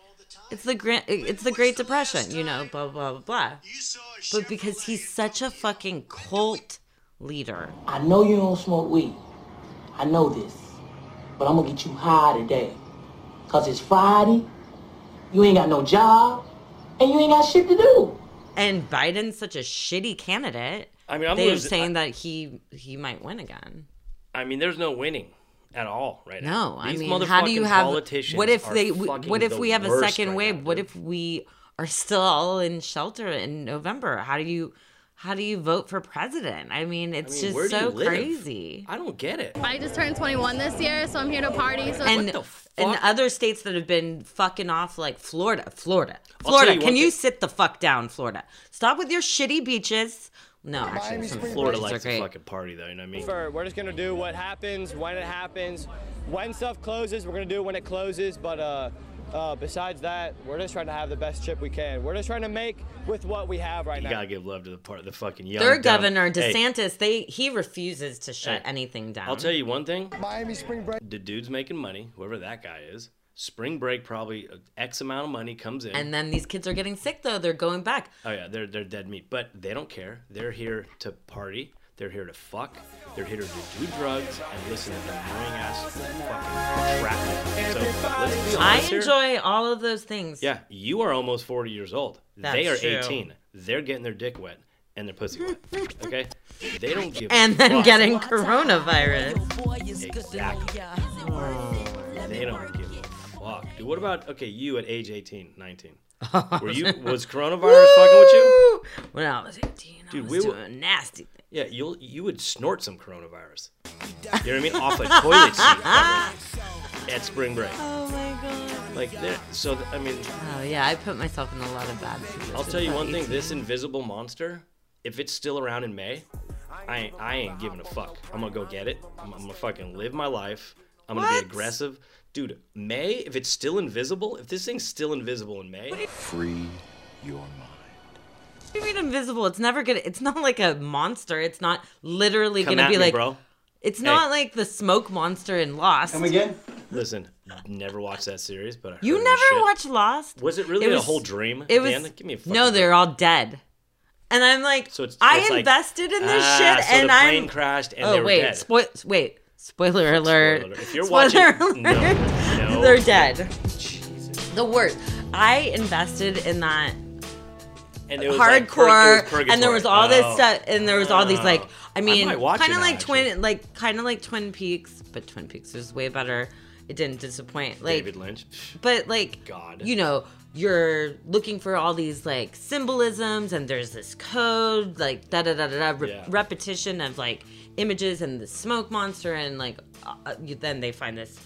it's the great it's the Great Depression, you know, blah blah blah blah. But because he's such a fucking cult leader. I know you don't smoke weed. I know this. But I'm gonna get you high today. Cause it's Friday, you ain't got no job, and you ain't got shit to do. And Biden's such a shitty candidate. I mean, I'm they're losing- saying that he he might win again. I mean, there's no winning at all right No, now. I These mean, how do you have? politicians What if they? What if the we have a second right wave? now, what if we are still all in shelter in November? How do you? How do you vote for president? I mean, it's mean, just so crazy. I don't get it. I just turned 21 this year, so I'm here to party. So and in other states that have been fucking off, like Florida, Florida, Florida. you Can you thing- sit the fuck down, Florida? Stop with your shitty beaches. No, actually, some Florida beaches likes to great. fucking party though. You know what I mean? For we're just gonna do what happens when it happens. When stuff closes, we're gonna do it when it closes. But uh, uh, besides that, we're just trying to have the best chip we can. We're just trying to make with what we have right You now. gotta give love to the part, of the fucking young. Their dumb- governor Hey, DeSantis, they he refuses to shut Hey, anything down. I'll tell you one thing. Miami spring break. The dude's making money, whoever that guy is. Spring break, probably uh, X amount of money comes in. And then these kids are getting sick though. They're going back. Oh yeah, they're they're dead meat, but they don't care. They're here to party. They're here to fuck. They're here to do drugs and listen to the annoying ass fucking trap music. So let's be I honest here. enjoy all of those things. Yeah, you are almost 40 years old. they are true. 18. They're getting their dick wet and their pussy wet. Okay? They don't give And then fuck. getting coronavirus. Exactly. They don't give a fuck. Dude, what about, okay, you at age 18, 19? *laughs* Were you, was coronavirus fucking with you? When I was 18, I Dude, was we were- doing nasty things. Yeah, you'll you would snort some coronavirus. You know what I mean? Off a toilet seat *laughs* at spring break. Oh my god. Like there, so th- I mean, Oh yeah, I put myself in a lot of bad situations. I'll tell you one thing: this invisible monster, if it's still around in May, I ain't, I ain't giving a fuck. I'm gonna go get it. I'm, I'm gonna fucking live my life. I'm gonna What? be aggressive, dude. May, if it's still invisible, if this thing's still invisible in May, Free your mind. What do you mean invisible? It's never gonna. It's not like a monster. It's not literally come gonna at be me, like. bro. It's Hey. not like the smoke monster in Lost. Come again? Listen, never watched that series, but I heard You never shit. watched Lost? Was it really It a whole dream? It was. Dan? Give me a fucking no, they're all dead. And I'm like, So it's- I it's like, invested in this ah, shit, so and the plane I'm crashed and oh they were wait, dead. Spoil, wait, spoiler alert. alert. If you're Spoiler watching- alert. no. *laughs* they're dead. The worst. I invested in that And it was like hardcore, it was and there was all this Oh. stuff, and there was all these like, Oh. I mean, kind of like twin, like kind of like Twin Peaks, but Twin Peaks was way better. It didn't disappoint. Like David Lynch. *sighs* but like God. you know you're looking for all these like symbolisms and there's this code like da da da da da re- Yeah. repetition of like images and the smoke monster and like uh, you, then they find this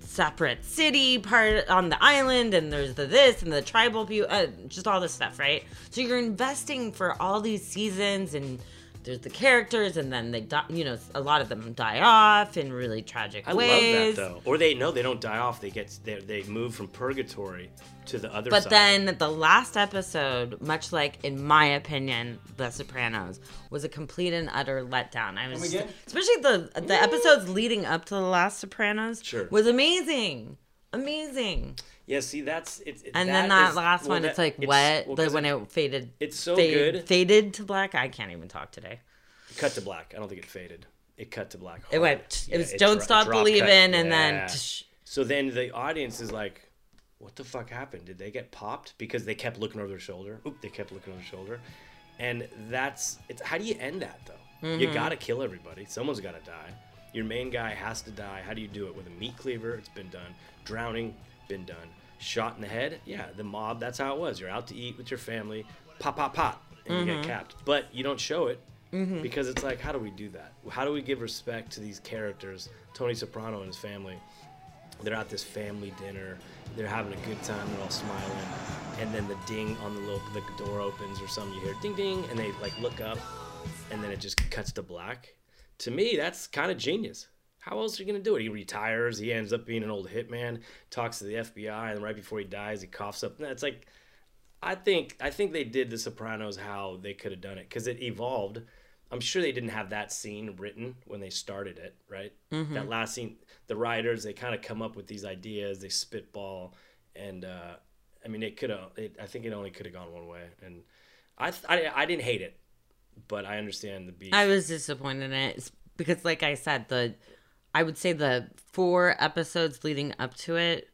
separate city part on the island and there's the this and the tribal view uh, just all this stuff right so you're investing for all these seasons and there's the characters and then they die you know a lot of them die off in really tragic I ways love that though. Or they no, they don't die off. They get they they move from purgatory to the other But side. then the last episode, much like in my opinion, The Sopranos, was a complete and utter letdown. I was Come again? especially the the episodes leading up to the last Sopranos Sure. was amazing, amazing. Yeah, see that's it's it- And then that is- last well, one, that- it's like what? well, the, when it, faded. it's so fade- good. Faded to black. I can't even talk today. cut to black. I don't think it faded. It cut to black. It went- hard. it was Don't dro- Stop believing, and then tsh. So then the audience is like, "What the fuck happened? Did they get popped because they kept looking over their shoulder? Oop, they kept looking over their shoulder." And that's it's. How do you end that though? You Mhm. gotta kill everybody. Someone's gotta die. Your main guy has to die. How do you do it with a meat cleaver? It's been done. Drowning, been done. Shot in the head. Yeah, the mob. That's how it was. You're out to eat with your family. Pop, pop, pop, and you Mhm. get capped. But you don't show it Mhm. because it's like, how do we do that? How do we give respect to these characters? Tony Soprano and his family. They're at this family dinner. They're having a good time. They're all smiling, and then the ding on the little the door opens or something. You hear ding ding, and they like look up, and then it just cuts to black. To me, that's kind of genius. How else are you gonna do it? He retires. He ends up being an old hitman. Talks to the FBI, and right before he dies, he coughs up. It's like I think I think they did The Sopranos how they could have done it because it evolved. I'm sure they didn't have that scene written when they started it, right? Mhm. That last scene, the writers they kind of come up with these ideas, they spitball, and uh, I mean it could have. I think it only could have gone one way, and I, I I didn't hate it, but I understand the beef. I was disappointed in it because, like I said, the I would say the four episodes leading up to it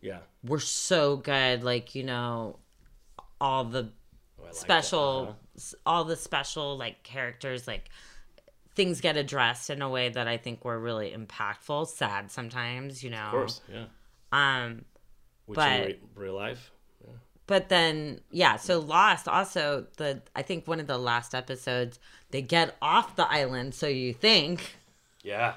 yeah. were so good. Like you know, all the Oh, that, special, uh-huh. all the special like characters, like things get addressed in a way that I think were really impactful. Sad sometimes, you know. Of course, yeah. Um, Which but in re- real life, yeah. but then yeah, so Lost also the I think one of the last episodes they get off the island, so you think yeah.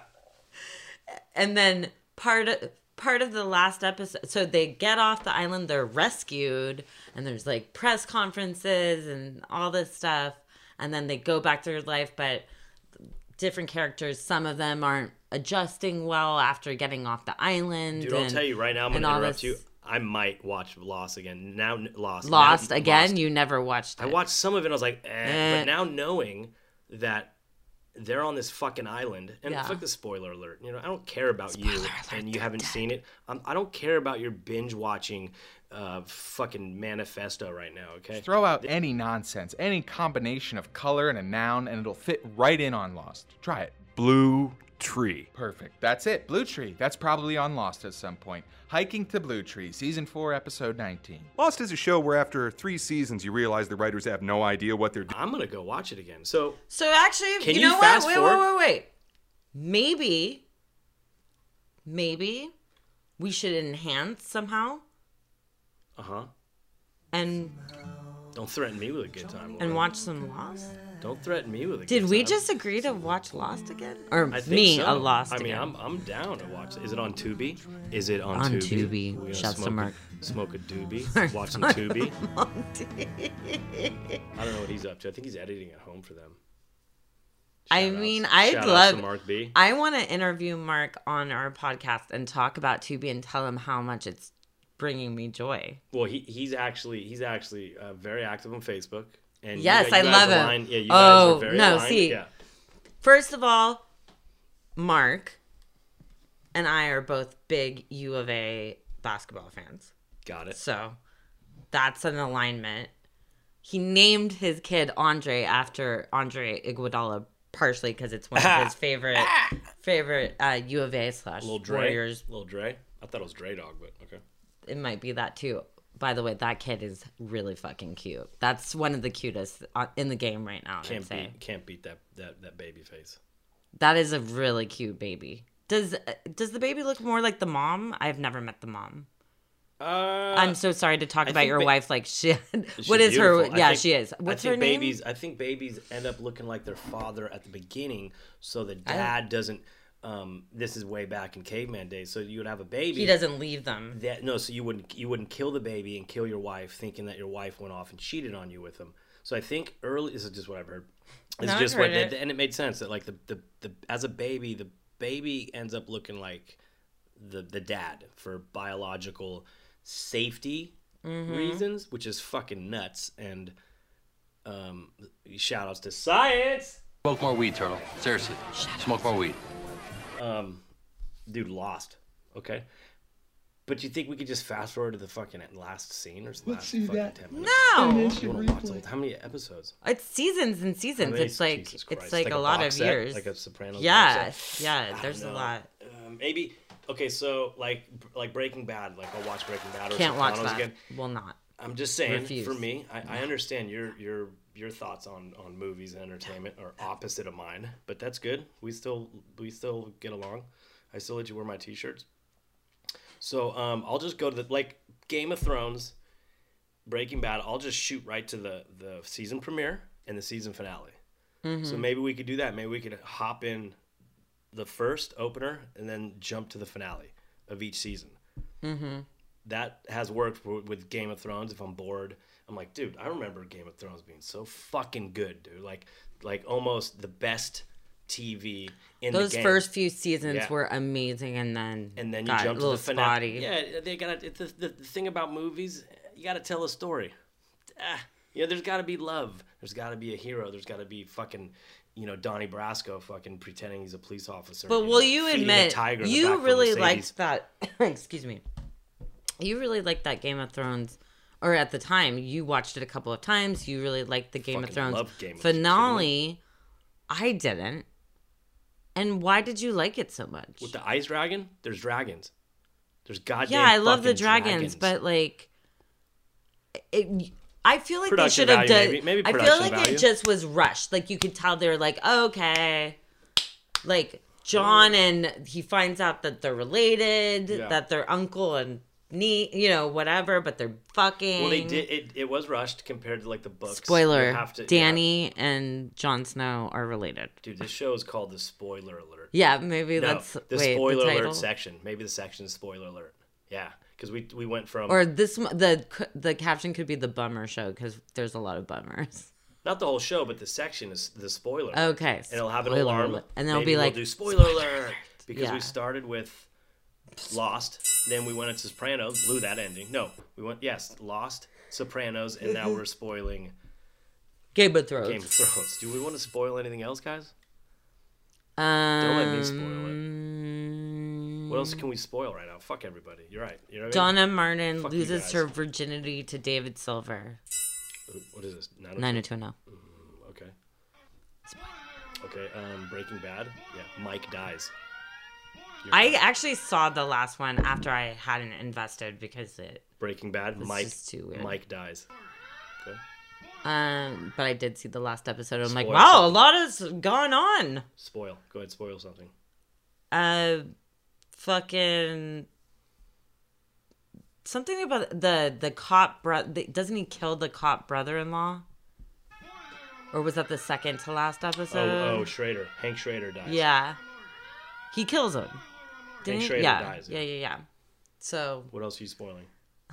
And then part of part of the last episode so they get off the island they're rescued and there's like press conferences and all this stuff and then they go back to their life but different characters some of them aren't adjusting well after getting off the island Dude, I'll tell you right now. I'm and gonna interrupt this- you. I might watch Lost again. Now Lost. lost now, again Lost. you never watched it I watched some of it. and I was like, eh. Eh. But now knowing that they're on this fucking island, and Yeah. fuck the spoiler alert. You know, I don't care about you, and you haven't seen it. Um, I don't care about your binge watching, uh, fucking manifesto right now. Okay, Throw out any nonsense, any combination of color and a noun, and it'll fit right in on Lost. Try it. Blue tree. Perfect. That's it. Blue tree. That's probably on Lost at some point. Hiking to Blue Tree, season four, episode 19. Lost is a show where after three seasons you realize the writers have no idea what they're doing. I'm gonna go watch it again. So So actually, Can you you know fast what? Wait, forward? wait, wait, wait. Maybe, maybe we should enhance somehow uh huh. and Don't threaten me with a good time. and watch some Lost. Don't threaten me with a Did good we time. just agree to watch Lost again, or I think me so. a Lost I mean, again? I'm I'm down to watch. it. Is it on Tubi? Is it on, On Tubi? Tubi. We're gonna Shouts to smoke Mark. Smoke a doobie. *laughs* Watch some Mark Tubi. *laughs* Monty. I don't know what he's up to. I think he's editing at home for them. I Shout mean, I'd shout outs to love. Mark B. I want to interview Mark on our podcast and talk about Tubi and tell him how much it's bringing me joy. Well, he he's actually he's actually uh, very active on Facebook. And Yes, guys- you I love him. Yeah, you guys oh are very no, aligned. see, Yeah. first of all, Mark and I are both big U of A basketball fans. Got it. So that's an alignment. He named his kid Andre after Andre Iguodala, partially because it's one of his *laughs* favorite favorite uh, U of A slash. Warriors. Little Dre. I thought it was Dre Dog, but okay. It might be that too. By the way, that kid is really fucking cute. That's one of the cutest uh, in the game right now. Can't beat can't beat that that that baby face. That is a really cute baby. Does uh, does the baby look more like the mom? I've never met the mom. Uh, I'm so sorry to talk I about your ba- wife. Like she, *laughs* what is her? beautiful. I Yeah, think- she is. I What's think her name? babies, I think babies end up looking like their father at the beginning, so the dad doesn't. Um, this is way back in caveman days, so you would have a baby. He doesn't leave them. That no, so you wouldn't you wouldn't kill the baby and kill your wife, thinking that your wife went off and cheated on you with him. So I think early. This is just what I've heard. It's No, I've just what, heard it. and it made sense that like the, the the as a baby, the baby ends up looking like the the dad for biological safety Mhm. reasons, which is fucking nuts. And um, shout outs to science. Smoke more weed, Turtle. Seriously. Smoke more weed. Um, dude, lost. Okay. But you think we could just fast forward to the fucking last scene or the last do fucking that. 10 minutes? No. You wanna watch the- How many episodes? It's seasons and How seasons. many? It's like Jesus it's like, a, lot of box set? years. Like a Sopranos Yeah, box set? yeah. There's a know. lot. Um, maybe. Okay, so like like Breaking Bad, like I'll watch Breaking Bad or Can't watch Sopranos that. again. Will not. I'm just saying, Refuse. for me, I, I understand your your your thoughts on on movies and entertainment are opposite of mine, but that's good. We still we still get along. I still let you wear my t-shirts. So um, I'll just go to the like Game of Thrones, Breaking Bad. I'll just shoot right to the the season premiere and the season finale. So Mhm. maybe we could do that. Maybe we could hop in the first opener and then jump to the finale of each season Mm-hmm. that has worked with Game of Thrones. If I'm bored, I'm like, dude, I remember Game of Thrones being so fucking good, dude. Like, like almost the best TV in Those the game. first few seasons Yeah. were amazing, and then and then you got jump a to the finale. spotty. Yeah, they got to the, the, the thing about movies. You got to tell a story. Ah, you know, there's got to be love. There's got to be a hero. There's got to be fucking. You know Donnie Brasco fucking pretending he's a police officer. But you will know, you admit tiger in the back you really liked that? *coughs* excuse me. You really liked that Game of Thrones, or at the time you watched it a couple of times. You really liked the Game of Thrones love Game of finale. I didn't. And why did you like it so much? with the ice dragon. There's dragons. There's goddamn. yeah, I love the fucking dragons, but like, it, I feel like Production they should have done. maybe- maybe I feel like value. it just was rushed. Like you could tell they're like, okay, like Jon and he finds out that they're related, Yeah. that they're uncle and niece, you know, whatever, but they're fucking. Well, they did. It, it was rushed compared to like the books. Spoiler: to- yeah. Dany and Jon Snow are related. Dude, this show is called the spoiler alert. Yeah, maybe no, that's- the wait, the spoiler title? alert section. Maybe the section is spoiler alert. Yeah, because we we went from Or this the the caption could be the bummer show because there's a lot of bummers. not the whole show, but the section is the spoiler. Okay, and it'll have an alarm, alert. And they'll Maybe be we'll like, do spoiler, "Spoiler alert alert." because Yeah. we started with Lost, then we went into Sopranos, blew that ending. No, we went yes, Lost, Sopranos, and now we're spoiling Game of Thrones. Game of Thrones. Do we want to spoil anything else, guys? Don't let me spoil Um, it. What else can we spoil right now? Fuck everybody. You're right. You know what I Donna mean? Martin Fuck loses her virginity to David Silver. What is this? 90210. Mm, Okay. Okay. Um, Breaking Bad. Yeah. Mike dies. I actually saw the last one after I hadn't invested because it. Breaking Bad. was Mike. just too weird. Mike dies. Okay. Um, but I did see the last episode. I'm like, Spoil wow, a lot has gone on. Spoil. Go ahead. Spoil something. Uh, fucking something about the the cop bro. Doesn't he kill the cop brother-in-law? Or was that the second to last episode? Oh, oh, Schrader. Hank Schrader dies. Yeah, he kills him. Didn't he? Schrader yeah. dies, yeah, yeah. yeah, yeah. So What else are you spoiling? *laughs*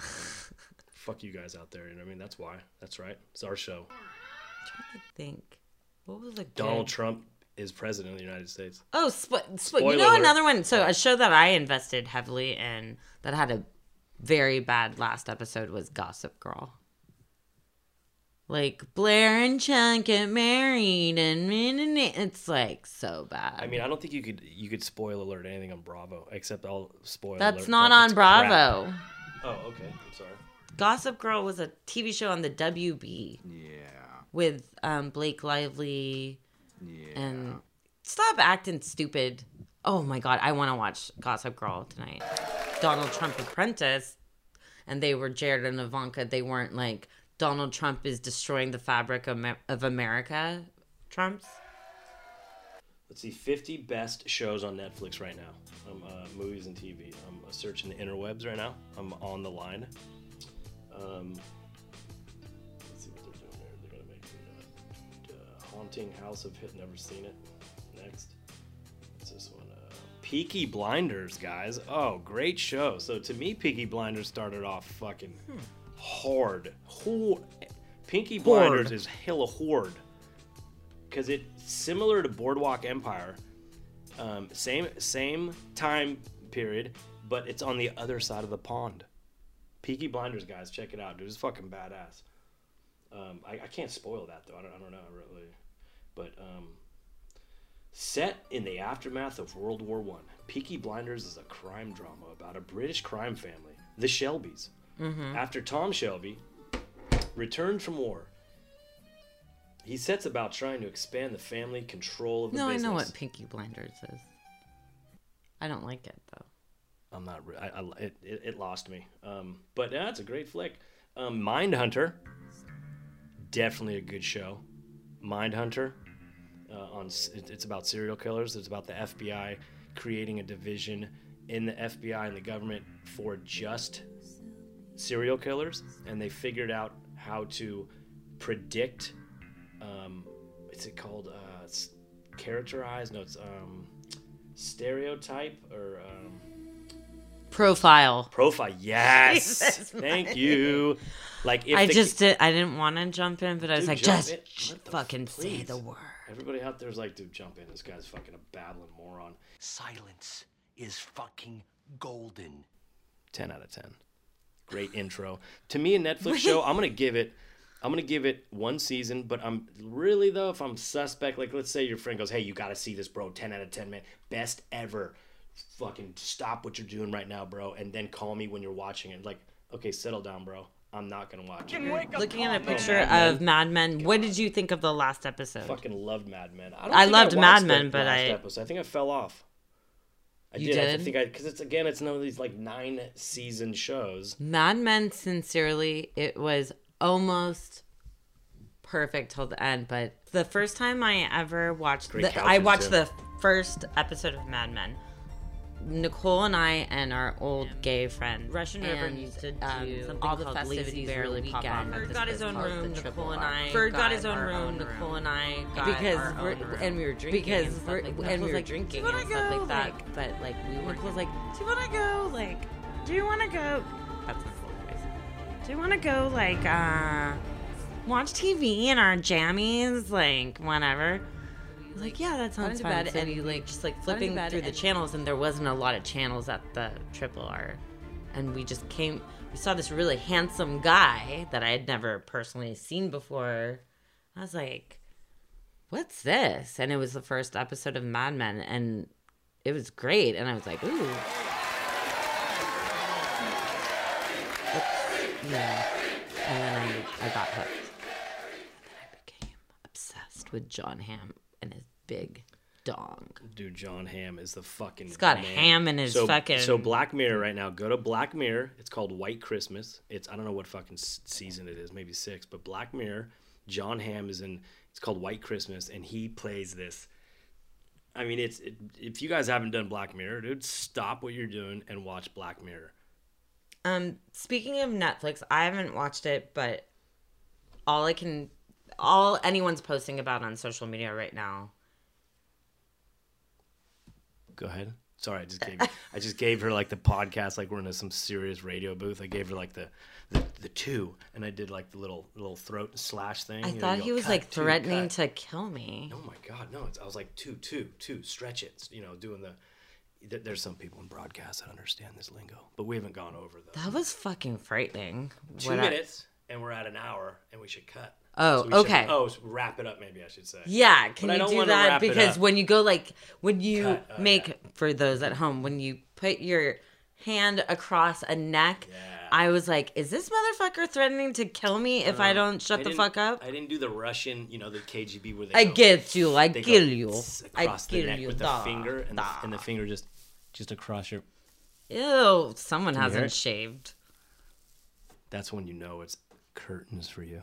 Fuck you guys out there. You know what I mean? That's why. That's right. It's our show. I think what was a Donald good- Trump is president of the United States. Oh, sp- sp- Spoiler you know alert. another one. So a show that I invested heavily in that had a very bad last episode was Gossip Girl. Like Blair and Chuck get married, and it's like so bad. I mean, I don't think you could you could spoil alert anything on Bravo except I'll spoil. That's alert not on it's crap. Bravo. Oh, okay. I'm sorry. Gossip Girl was a TV show on the WB. Yeah. With um, Blake Lively. Yeah. And stop acting stupid. Oh my god, I want to watch Gossip Girl tonight. Donald Trump Apprentice, and they were Jared and Ivanka. They weren't like Donald Trump is destroying the fabric of, of America. Trump's. Let's see, 50 best shows on Netflix right now. Um, uh, movies and TV. I'm searching the interwebs right now. I'm on the line. Um, let's see what they're doing there. They're gonna make me, uh, uh, Haunting House of Hit. Never seen it. Next, what's this one? Uh, Peaky Blinders, guys. Oh, great show. So to me, Peaky Blinders started off fucking hard. Hor- Pinky Horde. Blinders is hella horde because it's similar to Boardwalk Empire. Um, same same time period, but it's on the other side of the pond. Peaky Blinders, guys, check it out, dude. It's fucking badass. Um, I, I can't spoil that though. I don't, I don't know really, but um, set in the aftermath of World War One, Peaky Blinders is a crime drama about a British crime family, the Shelbys. Mhm. After Tom Shelby returned from war, he sets about trying to expand the family control of the No, business. I know what Pinky Blinders is. I don't like it though. I'm not. I, I, it, it, lost me. Um, but yeah, it's a great flick. Um, Mindhunter, definitely a good show. Mindhunter, uh, on it- it's about serial killers. It's about the FBI creating a division in the FBI and the government for just serial killers, and they figured out how to predict. Um, what's it called? Uh, it's characterize? No, it's um, stereotype or. Um, Profile. Profile, yes. *laughs* Jesus, Thank Mike. you. Like if I the- just did. I didn't want to jump in, but I was like, just in. sh- What the fucking f- say the word. Everybody out there's like, dude, jump in. This guy's fucking a babbling moron. Silence is fucking golden. 10 out of 10. Great intro. To me, a Netflix *laughs* show, I'm going to give it. I'm gonna give it one season, but I'm really though if I'm suspect, like let's say your friend goes, "Hey, you gotta see this, bro. Ten out of ten, man. Best ever. Fucking stop what you're doing right now, bro, and then call me when you're watching it." Like, okay, settle down, bro. I'm not gonna watch it. Looking at a picture Mad of Mad Men, what did you think of the last episode? Fucking loved Mad Men. I, don't I loved watched Mad Men, but last I- episode. I think I fell off. I You did. I think I because it's again, it's none of these like nine season shows. Mad Men, sincerely, it was almost perfect till the end. But the first time I ever watched, the, I watched too. the first episode of Mad Men. Nicole and I and our old gay friend Russian River And, used to do um, something all the called festivities Lazy Barely the pop off. weekend. Bird got his own Called the room. Triple Nicole and R. I. Bird got got his own room. Nicole and I got Because our we're- own room. and we were drinking because and stuff we're- like that. and we were like, drinking and wanna stuff go?" like that. Like- But like we were. Nicole's like, do you want to go? Like, do you want to go? That's Nicole's voice. Do you want to go? Like, uh, watch TV in our jammies? Like, whenever. Like, yeah, that sounds fun. bed So and- we like just like flipping through the channels, and there wasn't a lot of channels at the Triple R, and we just came. We saw this really handsome guy that I had never personally seen before. I was like, what's this? And it was the first episode of Mad Men, and it was great. And I was like, ooh. Yeah. And then I, I got hooked. And then I became obsessed with Jon Hamm big dong. Dude, Jon Hamm is the fucking. He's got man. ham in his so, fucking- So Black Mirror right now. Go to Black Mirror. It's called White Christmas. It's I don't know what fucking season it is. Maybe six. But Black Mirror. Jon Hamm is in. It's called White Christmas, and he plays this. I mean, it's it, if you guys haven't done Black Mirror, dude, stop what you're doing and watch Black Mirror. Um, speaking of Netflix, I haven't watched it, but all I can, all anyone's posting about on social media right now. Go ahead. Sorry, I just gave I just gave her like the podcast like we're in a, some serious radio booth. I gave her like the, the the two, and I did like the little little throat slash thing. I You know, thought you he go, was like two, threatening cut." to kill me. Oh my god, no! It's, I was like two, two, two. Stretch it. You know, doing the. there- There's some people in broadcast that understand this lingo, but we haven't gone over the That was fucking frightening. two What I- minutes, and we're at an hour, and we should cut. Oh, So we should- okay. oh, so wrap it up, maybe I should say. Yeah, can But I you do that? Because when you go like when you Cut. Oh, make for those at home, when you put your hand across a neck, I was like, is this motherfucker threatening to kill me if I Um, don't shut I the fuck up? I didn't do the Russian, you know, the KGB where they. I go- get you, I they go kill you, tss I across the kill neck you, with da, the finger, and the, and the finger just, just across your. Ew, someone hasn't shaved. That's when you know it's curtains for you,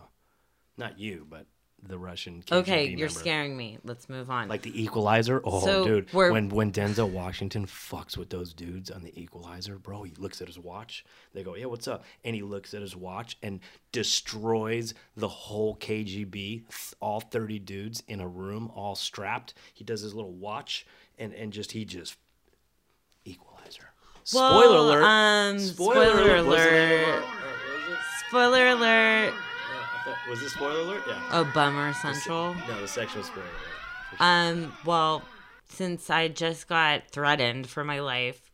not you, but the Russian. KGB Okay, you're member. scaring me. Let's move on. Like the Equalizer. Oh, So, dude, we're- when when Denzel Washington fucks with those dudes on the Equalizer, bro, he looks at his watch. They go, "Yeah, what's up?" And he looks at his watch and destroys the whole KGB, all thirty dudes in a room, all strapped. He does his little watch and and just he just Equalizer. Spoiler Well, alert! Um, spoiler, name alert. it? Spoiler alert. I Was it spoiler alert? Yeah. Oh, bummer The se- central. No, the sexual spoiler alert. Um, well, since I just got threatened for my life,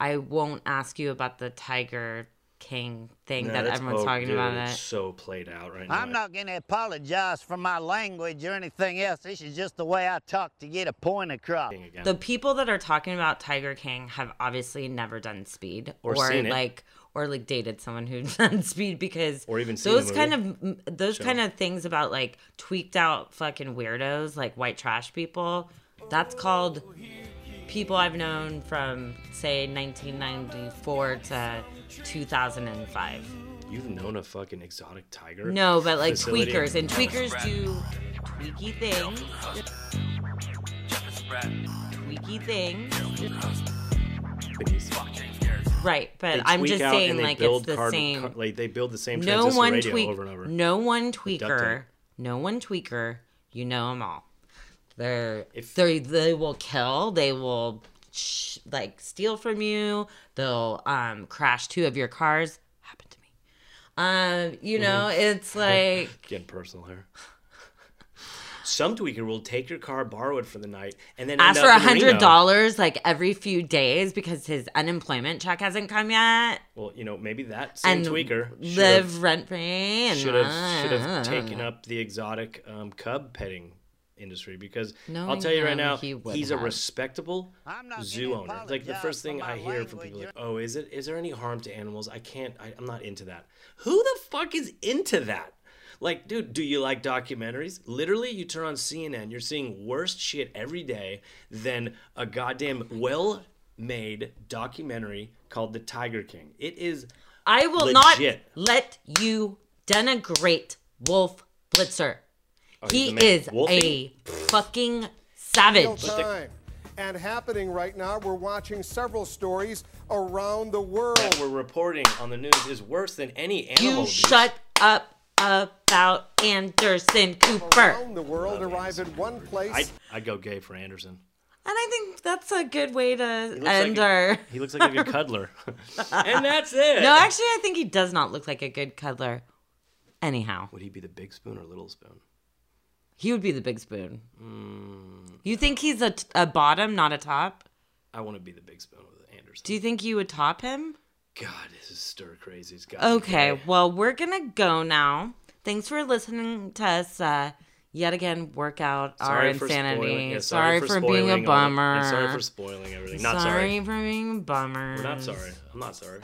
I won't ask you about the Tiger King thing Nah, that everyone's oh, talking dude, about. It's so played out right now. I'm not going to apologize for my language or anything else. This is just the way I talk to get a point across. The people that are talking about Tiger King have obviously never done speed Or seen it. like or like dated someone who's *laughs* done speed because Or even those kind of those kind of things about like tweaked out fucking weirdos like white trash people. That's called people I've known from say 1994 to 2005. You've known a fucking exotic tiger? No, but like facility? tweakers and tweakers do tweaky things. Tweaky things. Right, but I'm just saying like it's the card- same. car- like they build the same no transistor one radio tweak, over and over. No one tweaker, no one tweaker. You know them all. They're they they will kill. They will sh- like steal from you. They'll um crash two of your cars. Happened to me. Um, you know, Mhm. it's *laughs* like getting personal here. Some tweaker will take your car, borrow it for the night, and then ask for a hundred dollars like every few days because his unemployment check hasn't come yet. Well, you know, maybe that same and tweaker should've- live rent free and should have should have taken up the exotic um, cub petting industry because I'll tell you right now, he would he's a respectable zoo owner. Like the first thing I hear from people, like, "Oh, is it? Is there any harm to animals?" I can't. I, I'm not into that. Who the fuck is into that? Like, dude, do you like documentaries? Literally, you turn on CNN, you're seeing worse shit every day than a goddamn well-made documentary called The Tiger King. It is. I will legit. not let you denigrate Wolf Blitzer. Oh, he is Wolfie? a fucking Real savage. time. And happening right now, we're watching several stories around the world. that we're reporting on the news is worse than any animal You abuse. shut up about Anderson Cooper. Around the world arrive in one place. I'd, I'd go gay for Anderson. And I think that's a good way to end like a- our. He looks like a good cuddler. *laughs* and that's it. No, actually, I think he does not look like a good cuddler. Anyhow, Would he be the big spoon or little spoon? he would be the big spoon. Mm, You think he's a, a bottom, not a top? I want to be the big spoon with Anderson. Do you think you would top him? God, this is stir crazy. It's got Okay, well, we're gonna go now. Thanks for listening to us uh, yet again work out our Sorry for insanity. spoiling- yeah, sorry, for, being a spoiling all- bummer. sorry for spoiling everything. Not sorry sorry. for being a bummer. We're not sorry. I'm not sorry.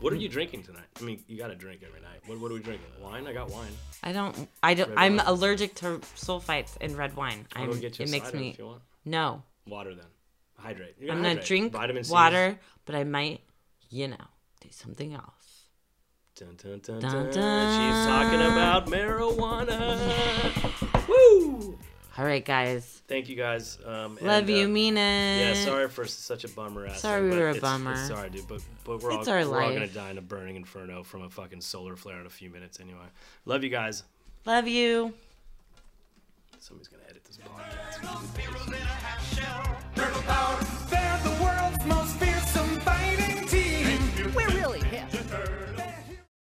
What are you drinking tonight? I mean, you got to drink every night. What, what are we drinking? Wine? I got wine. I don't. I don't. Red I'm wine. allergic to sulfites in red wine. I'll I'm, go get you a it makes me. if you want. No, Water then. Hydrate. You're I'm gonna gonna hydrate. drink Vitamin C. water, but I might, you know, do something else. Dun, dun, dun, Dun, dun. dun. She's talking about marijuana. *laughs* Woo! All right, guys. Thank you guys. Um, Love and, you, uh, mean it. Yeah, sorry for such a bummer ass. Sorry thing, we but were a it's- bummer. It's sorry, dude, but but we're It's all our we're all gonna die in a burning inferno from a fucking solar flare in a few minutes anyway. Love you guys. Love you. Somebody's gonna edit this podcast.